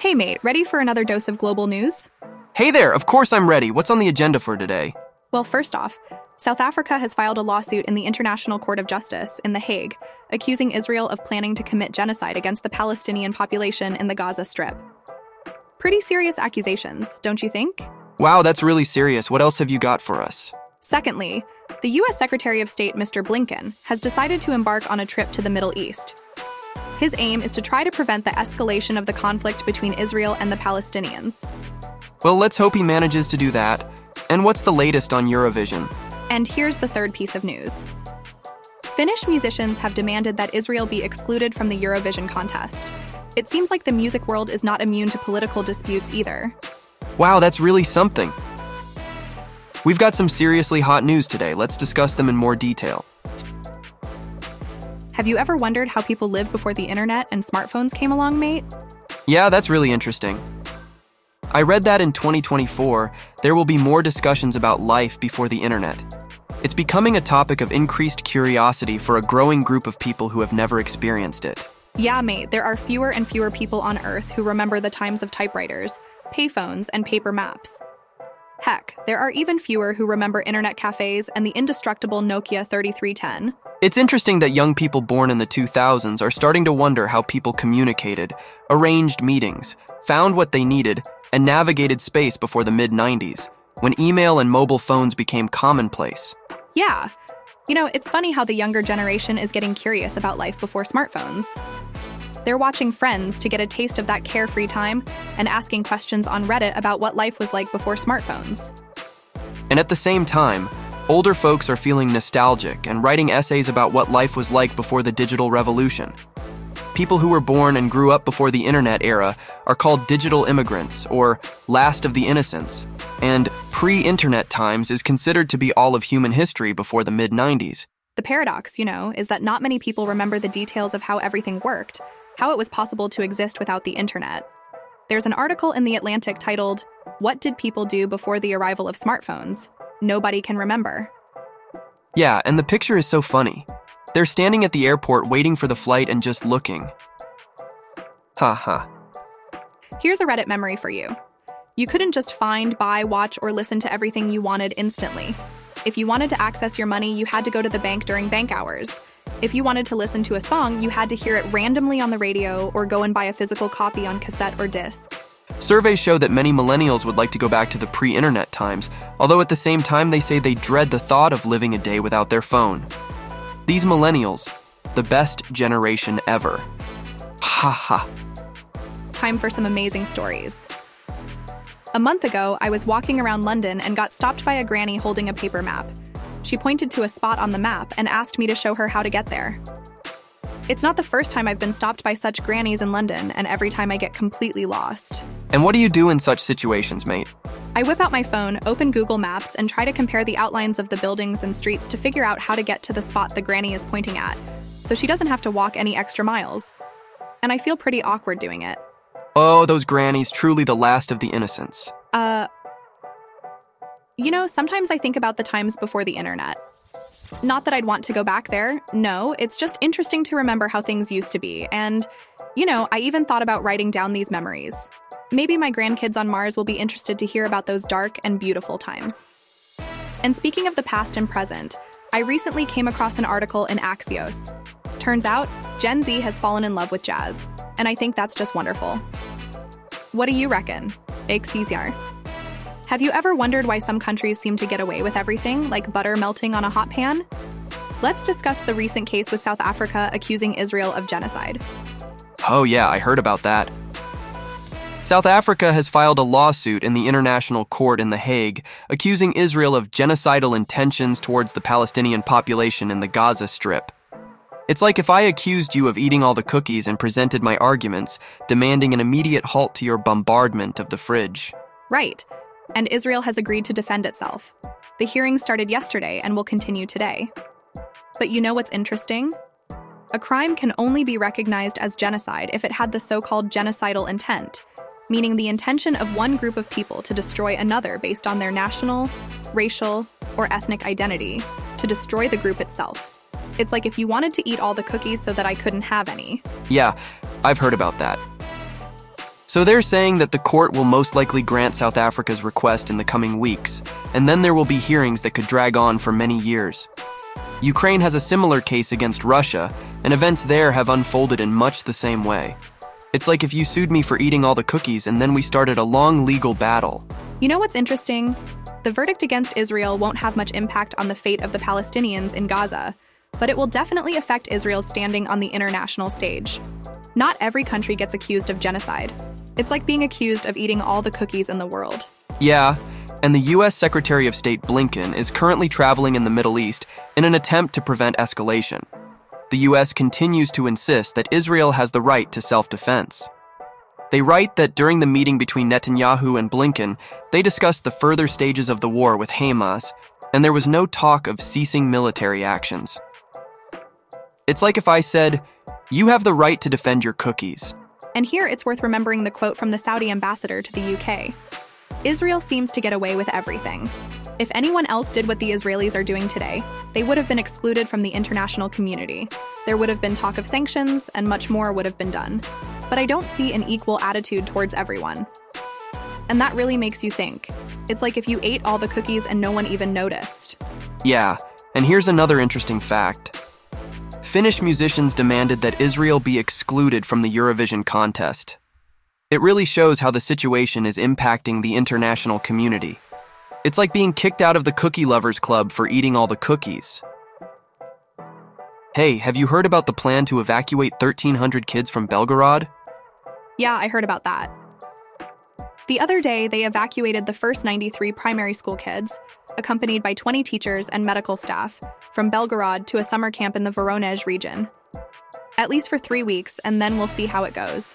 Hey, mate, ready for another dose of global news? Hey there, of course I'm ready. What's on the agenda for today? Well, first off, South Africa has filed a lawsuit in the International Court of Justice in The Hague, accusing Israel of planning to commit genocide against the Palestinian population in the Gaza Strip. Pretty serious accusations, don't you think? Wow, that's really serious. What else have you got for us? Secondly, the U.S. Secretary of State, Mr. Blinken, has decided to embark on a trip to the Middle East. His aim is to try to prevent the escalation of the conflict between Israel and the Palestinians. Well, let's hope he manages to do that. And what's the latest on Eurovision? And here's the third piece of news Finnish musicians have demanded that Israel be excluded from the Eurovision contest. It seems like the music world is not immune to political disputes either. Wow, that's really something. We've got some seriously hot news today. Let's discuss them in more detail. Have you ever wondered how people lived before the internet and smartphones came along, mate? Yeah, that's really interesting. I read that in 2024, there will be more discussions about life before the internet. It's becoming a topic of increased curiosity for a growing group of people who have never experienced it. Yeah, mate, there are fewer and fewer people on Earth who remember the times of typewriters, payphones, and paper maps. Heck, there are even fewer who remember internet cafes and the indestructible Nokia 3310. It's interesting that young people born in the 2000s are starting to wonder how people communicated, arranged meetings, found what they needed, and navigated space before the mid 90s, when email and mobile phones became commonplace. Yeah. You know, it's funny how the younger generation is getting curious about life before smartphones. They're watching Friends to get a taste of that carefree time and asking questions on Reddit about what life was like before smartphones. And at the same time, older folks are feeling nostalgic and writing essays about what life was like before the digital revolution. People who were born and grew up before the internet era are called digital immigrants or last of the innocents, and pre internet times is considered to be all of human history before the mid 90s. The paradox, you know, is that not many people remember the details of how everything worked, how it was possible to exist without the internet. There's an article in The Atlantic titled, What Did People Do Before the Arrival of Smartphones? Nobody can remember. Yeah, and the picture is so funny. They're standing at the airport waiting for the flight and just looking. Ha ha. Here's a Reddit memory for you. You couldn't just find, buy, watch, or listen to everything you wanted instantly. If you wanted to access your money, you had to go to the bank during bank hours. If you wanted to listen to a song, you had to hear it randomly on the radio or go and buy a physical copy on cassette or disc. Surveys show that many millennials would like to go back to the pre internet times, although at the same time they say they dread the thought of living a day without their phone. These millennials, the best generation ever. Ha ha. Time for some amazing stories. A month ago, I was walking around London and got stopped by a granny holding a paper map. She pointed to a spot on the map and asked me to show her how to get there. It's not the first time I've been stopped by such grannies in London, and every time I get completely lost. And what do you do in such situations, mate? I whip out my phone, open Google Maps, and try to compare the outlines of the buildings and streets to figure out how to get to the spot the granny is pointing at, so she doesn't have to walk any extra miles. And I feel pretty awkward doing it. Oh, those grannies, truly the last of the innocents. Uh, you know, sometimes I think about the times before the internet. Not that I'd want to go back there. No, it's just interesting to remember how things used to be. And, you know, I even thought about writing down these memories. Maybe my grandkids on Mars will be interested to hear about those dark and beautiful times. And speaking of the past and present, I recently came across an article in Axios. Turns out, Gen Z has fallen in love with jazz, and I think that's just wonderful. What do you reckon? Excelsior. Have you ever wondered why some countries seem to get away with everything, like butter melting on a hot pan? Let's discuss the recent case with South Africa accusing Israel of genocide. Oh, yeah, I heard about that. South Africa has filed a lawsuit in the International Court in The Hague accusing Israel of genocidal intentions towards the Palestinian population in the Gaza Strip. It's like if I accused you of eating all the cookies and presented my arguments, demanding an immediate halt to your bombardment of the fridge. Right and Israel has agreed to defend itself. The hearing started yesterday and will continue today. But you know what's interesting? A crime can only be recognized as genocide if it had the so called genocidal intent, meaning the intention of one group of people to destroy another based on their national, racial, or ethnic identity, to destroy the group itself. It's like if you wanted to eat all the cookies so that I couldn't have any. Yeah, I've heard about that. So they're saying that the court will most likely grant South Africa's request in the coming weeks, and then there will be hearings that could drag on for many years. Ukraine has a similar case against Russia, and events there have unfolded in much the same way. It's like if you sued me for eating all the cookies and then we started a long legal battle. You know what's interesting? The verdict against Israel won't have much impact on the fate of the Palestinians in Gaza, but it will definitely affect Israel's standing on the international stage. Not every country gets accused of genocide. It's like being accused of eating all the cookies in the world. Yeah, and the U.S. Secretary of State Blinken is currently traveling in the Middle East in an attempt to prevent escalation. The U.S. continues to insist that Israel has the right to self defense. They write that during the meeting between Netanyahu and Blinken, they discussed the further stages of the war with Hamas, and there was no talk of ceasing military actions. It's like if I said, You have the right to defend your cookies. And here it's worth remembering the quote from the Saudi ambassador to the UK Israel seems to get away with everything. If anyone else did what the Israelis are doing today, they would have been excluded from the international community. There would have been talk of sanctions, and much more would have been done. But I don't see an equal attitude towards everyone. And that really makes you think. It's like if you ate all the cookies and no one even noticed. Yeah, and here's another interesting fact. Finnish musicians demanded that Israel be excluded from the Eurovision contest. It really shows how the situation is impacting the international community. It's like being kicked out of the Cookie Lovers Club for eating all the cookies. Hey, have you heard about the plan to evacuate 1,300 kids from Belgorod? Yeah, I heard about that. The other day, they evacuated the first 93 primary school kids, accompanied by 20 teachers and medical staff, from Belgorod to a summer camp in the Voronezh region. At least for three weeks, and then we'll see how it goes.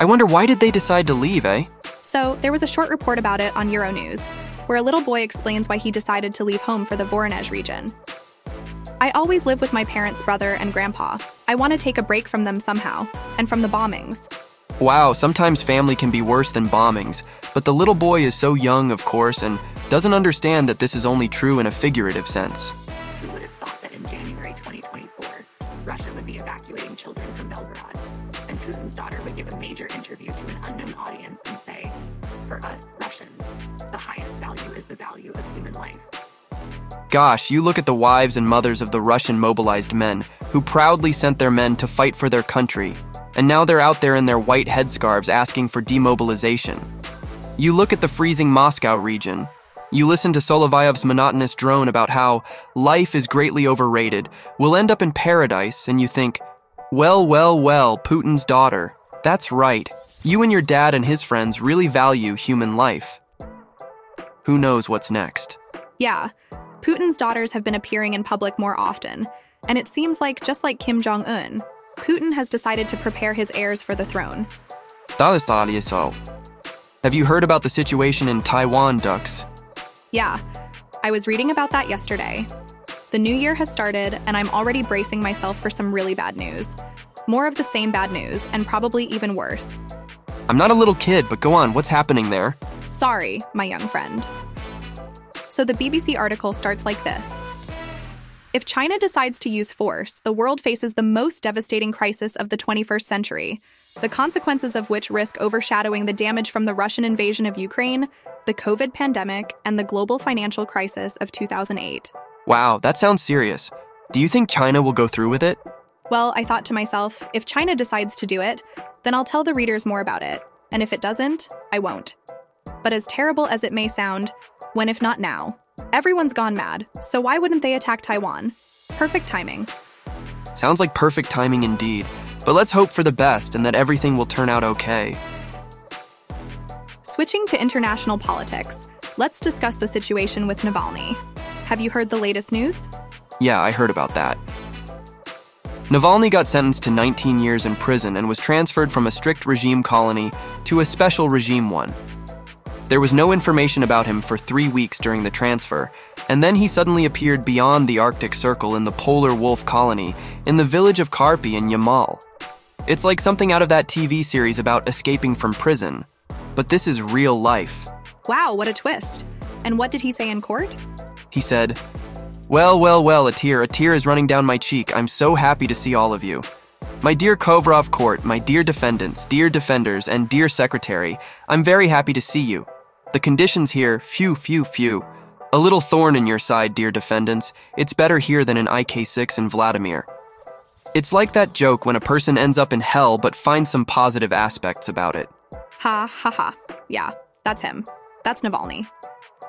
I wonder why did they decide to leave, eh? So, there was a short report about it on Euronews, where a little boy explains why he decided to leave home for the Voronezh region. I always live with my parents' brother and grandpa. I want to take a break from them somehow, and from the bombings. Wow, sometimes family can be worse than bombings, but the little boy is so young, of course, and doesn't understand that this is only true in a figurative sense. Who would have thought that in January 2024, Russia would be evacuating children from Belgorod, and Putin's daughter would give a major interview to an unknown audience and say, For us, Russians, the highest value is the value of human life. Gosh, you look at the wives and mothers of the Russian mobilized men who proudly sent their men to fight for their country, and now they're out there in their white headscarves asking for demobilization. You look at the freezing Moscow region. You listen to Solovyov's monotonous drone about how life is greatly overrated, we'll end up in paradise, and you think, well, well, well, Putin's daughter. That's right. You and your dad and his friends really value human life. Who knows what's next? Yeah, Putin's daughters have been appearing in public more often, and it seems like just like Kim Jong un, Putin has decided to prepare his heirs for the throne. Have you heard about the situation in Taiwan, Ducks? Yeah, I was reading about that yesterday. The new year has started, and I'm already bracing myself for some really bad news. More of the same bad news, and probably even worse. I'm not a little kid, but go on, what's happening there? Sorry, my young friend. So the BBC article starts like this If China decides to use force, the world faces the most devastating crisis of the 21st century, the consequences of which risk overshadowing the damage from the Russian invasion of Ukraine, the COVID pandemic, and the global financial crisis of 2008. Wow, that sounds serious. Do you think China will go through with it? Well, I thought to myself, if China decides to do it, then I'll tell the readers more about it. And if it doesn't, I won't. But as terrible as it may sound, when if not now? Everyone's gone mad, so why wouldn't they attack Taiwan? Perfect timing. Sounds like perfect timing indeed. But let's hope for the best and that everything will turn out okay. Switching to international politics, let's discuss the situation with Navalny. Have you heard the latest news? Yeah, I heard about that. Navalny got sentenced to 19 years in prison and was transferred from a strict regime colony to a special regime one. There was no information about him for three weeks during the transfer, and then he suddenly appeared beyond the Arctic Circle in the polar wolf colony in the village of Karpi in Yamal. It's like something out of that TV series about escaping from prison, but this is real life. Wow, what a twist. And what did he say in court? He said, Well, well, well, a tear, a tear is running down my cheek. I'm so happy to see all of you. My dear Kovrov Court, my dear defendants, dear defenders, and dear secretary, I'm very happy to see you. The conditions here, phew, phew, phew. A little thorn in your side, dear defendants. It's better here than in IK6 in Vladimir. It's like that joke when a person ends up in hell but finds some positive aspects about it. Ha ha ha. Yeah, that's him. That's Navalny.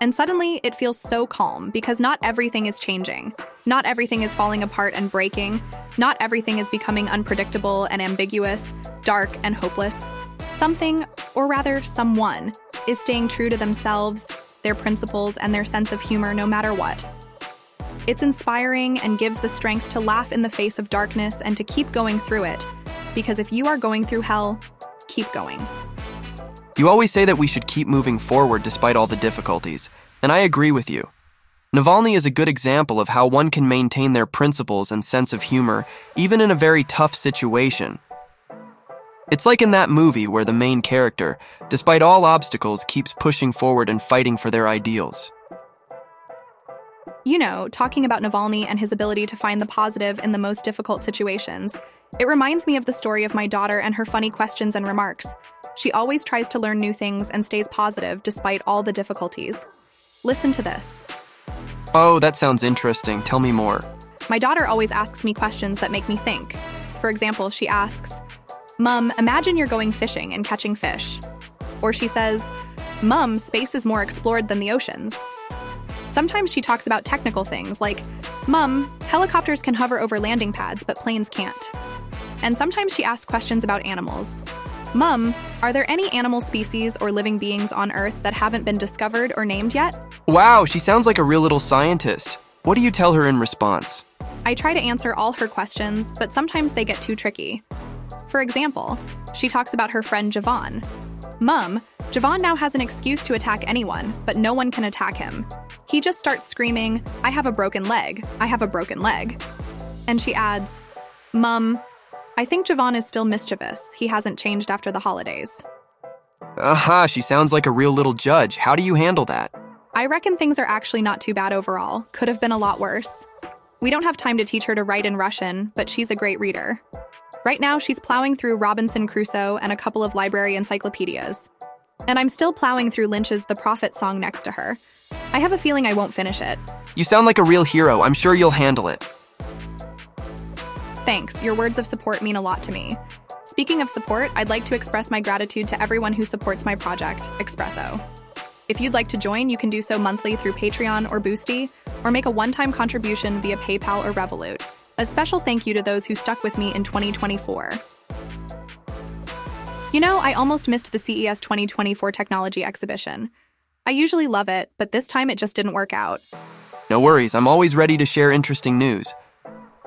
And suddenly it feels so calm because not everything is changing. Not everything is falling apart and breaking. Not everything is becoming unpredictable and ambiguous, dark and hopeless. Something, or rather, someone, is staying true to themselves, their principles, and their sense of humor no matter what. It's inspiring and gives the strength to laugh in the face of darkness and to keep going through it. Because if you are going through hell, keep going. You always say that we should keep moving forward despite all the difficulties, and I agree with you. Navalny is a good example of how one can maintain their principles and sense of humor even in a very tough situation. It's like in that movie where the main character, despite all obstacles, keeps pushing forward and fighting for their ideals. You know, talking about Navalny and his ability to find the positive in the most difficult situations, it reminds me of the story of my daughter and her funny questions and remarks. She always tries to learn new things and stays positive despite all the difficulties. Listen to this. Oh, that sounds interesting. Tell me more. My daughter always asks me questions that make me think. For example, she asks, Mum, imagine you're going fishing and catching fish. Or she says, Mum, space is more explored than the oceans. Sometimes she talks about technical things like, Mum, helicopters can hover over landing pads, but planes can't. And sometimes she asks questions about animals. Mum, are there any animal species or living beings on Earth that haven't been discovered or named yet? Wow, she sounds like a real little scientist. What do you tell her in response? I try to answer all her questions, but sometimes they get too tricky. For example, she talks about her friend Javon. Mum, Javon now has an excuse to attack anyone, but no one can attack him. He just starts screaming, I have a broken leg, I have a broken leg. And she adds, Mum, I think Javon is still mischievous. He hasn't changed after the holidays. Aha, she sounds like a real little judge. How do you handle that? I reckon things are actually not too bad overall. Could have been a lot worse. We don't have time to teach her to write in Russian, but she's a great reader. Right now, she's plowing through Robinson Crusoe and a couple of library encyclopedias. And I'm still plowing through Lynch's The Prophet song next to her. I have a feeling I won't finish it. You sound like a real hero. I'm sure you'll handle it. Thanks, your words of support mean a lot to me. Speaking of support, I'd like to express my gratitude to everyone who supports my project, Expresso. If you'd like to join, you can do so monthly through Patreon or Boosty, or make a one time contribution via PayPal or Revolut. A special thank you to those who stuck with me in 2024. You know, I almost missed the CES 2024 technology exhibition. I usually love it, but this time it just didn't work out. No worries, I'm always ready to share interesting news.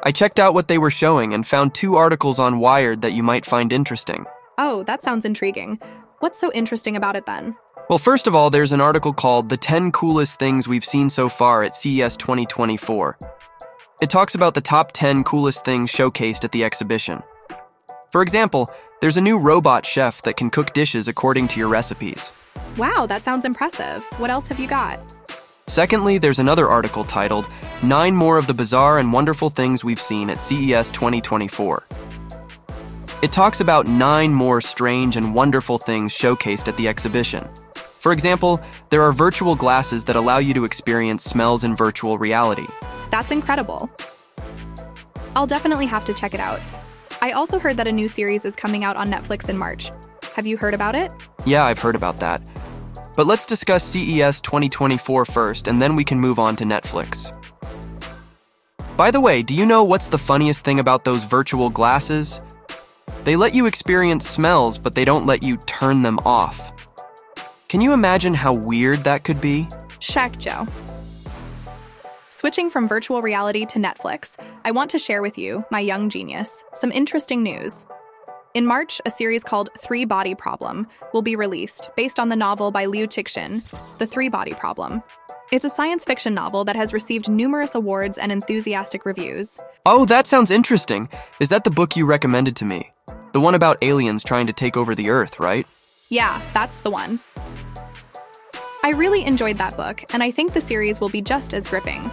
I checked out what they were showing and found two articles on Wired that you might find interesting. Oh, that sounds intriguing. What's so interesting about it then? Well, first of all, there's an article called The 10 Coolest Things We've Seen So Far at CES 2024. It talks about the top 10 coolest things showcased at the exhibition. For example, there's a new robot chef that can cook dishes according to your recipes. Wow, that sounds impressive. What else have you got? Secondly, there's another article titled Nine More of the Bizarre and Wonderful Things We've Seen at CES 2024. It talks about nine more strange and wonderful things showcased at the exhibition. For example, there are virtual glasses that allow you to experience smells in virtual reality. That's incredible. I'll definitely have to check it out. I also heard that a new series is coming out on Netflix in March. Have you heard about it? Yeah, I've heard about that. But let's discuss CES 2024 first, and then we can move on to Netflix. By the way, do you know what's the funniest thing about those virtual glasses? They let you experience smells, but they don't let you turn them off. Can you imagine how weird that could be? Check, Joe. Switching from virtual reality to Netflix, I want to share with you, my young genius, some interesting news. In March, a series called Three Body Problem will be released based on the novel by Liu Cixin, The Three Body Problem. It's a science fiction novel that has received numerous awards and enthusiastic reviews. Oh, that sounds interesting. Is that the book you recommended to me? The one about aliens trying to take over the Earth, right? Yeah, that's the one. I really enjoyed that book, and I think the series will be just as gripping.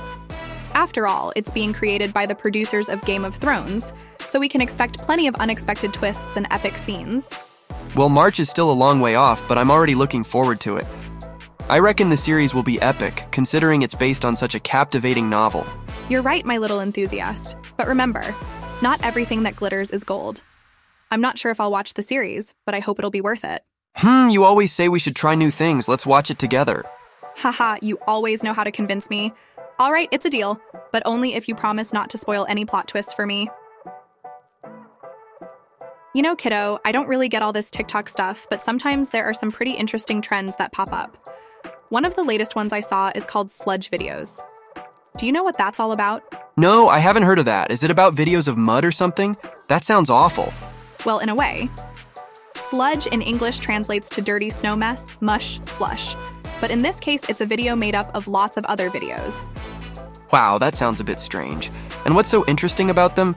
After all, it's being created by the producers of Game of Thrones, so we can expect plenty of unexpected twists and epic scenes. Well, March is still a long way off, but I'm already looking forward to it. I reckon the series will be epic, considering it's based on such a captivating novel. You're right, my little enthusiast. But remember, not everything that glitters is gold. I'm not sure if I'll watch the series, but I hope it'll be worth it. Hmm, you always say we should try new things. Let's watch it together. Haha, you always know how to convince me. All right, it's a deal, but only if you promise not to spoil any plot twists for me. You know, kiddo, I don't really get all this TikTok stuff, but sometimes there are some pretty interesting trends that pop up. One of the latest ones I saw is called sludge videos. Do you know what that's all about? No, I haven't heard of that. Is it about videos of mud or something? That sounds awful. Well, in a way. Sludge in English translates to dirty snow mess, mush, slush. But in this case, it's a video made up of lots of other videos. Wow, that sounds a bit strange. And what's so interesting about them?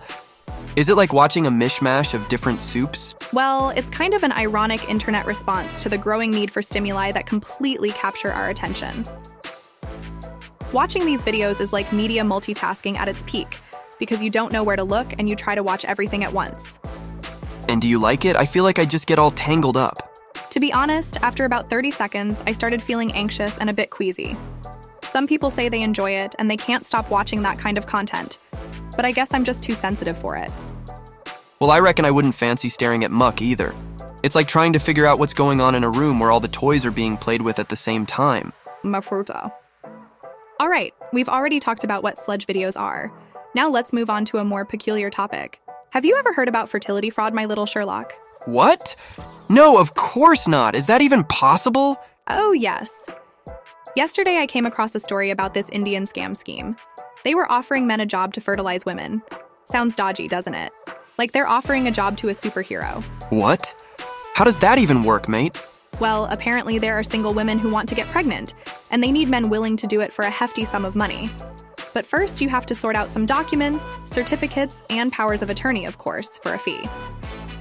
Is it like watching a mishmash of different soups? Well, it's kind of an ironic internet response to the growing need for stimuli that completely capture our attention. Watching these videos is like media multitasking at its peak because you don't know where to look and you try to watch everything at once. And do you like it? I feel like I just get all tangled up. To be honest, after about 30 seconds, I started feeling anxious and a bit queasy. Some people say they enjoy it and they can't stop watching that kind of content, but I guess I'm just too sensitive for it. Well, I reckon I wouldn't fancy staring at muck either. It's like trying to figure out what's going on in a room where all the toys are being played with at the same time. Mafruta. All right, we've already talked about what sludge videos are. Now let's move on to a more peculiar topic. Have you ever heard about fertility fraud, my little Sherlock? What? No, of course not. Is that even possible? Oh, yes. Yesterday, I came across a story about this Indian scam scheme. They were offering men a job to fertilize women. Sounds dodgy, doesn't it? Like they're offering a job to a superhero. What? How does that even work, mate? Well, apparently there are single women who want to get pregnant, and they need men willing to do it for a hefty sum of money. But first, you have to sort out some documents, certificates, and powers of attorney, of course, for a fee.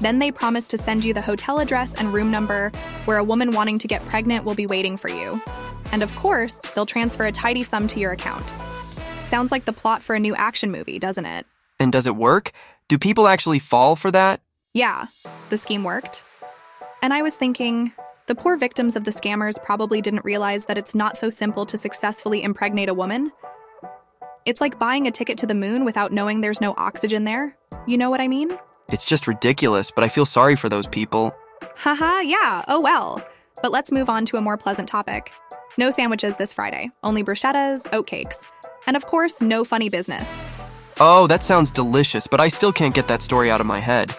Then they promise to send you the hotel address and room number where a woman wanting to get pregnant will be waiting for you. And of course, they'll transfer a tidy sum to your account. Sounds like the plot for a new action movie, doesn't it? And does it work? Do people actually fall for that? Yeah, the scheme worked. And I was thinking, the poor victims of the scammers probably didn't realize that it's not so simple to successfully impregnate a woman. It's like buying a ticket to the moon without knowing there's no oxygen there. You know what I mean? It's just ridiculous, but I feel sorry for those people. Haha, yeah, oh well. But let's move on to a more pleasant topic. No sandwiches this Friday, only bruschettas, oatcakes, and of course, no funny business. Oh, that sounds delicious, but I still can't get that story out of my head.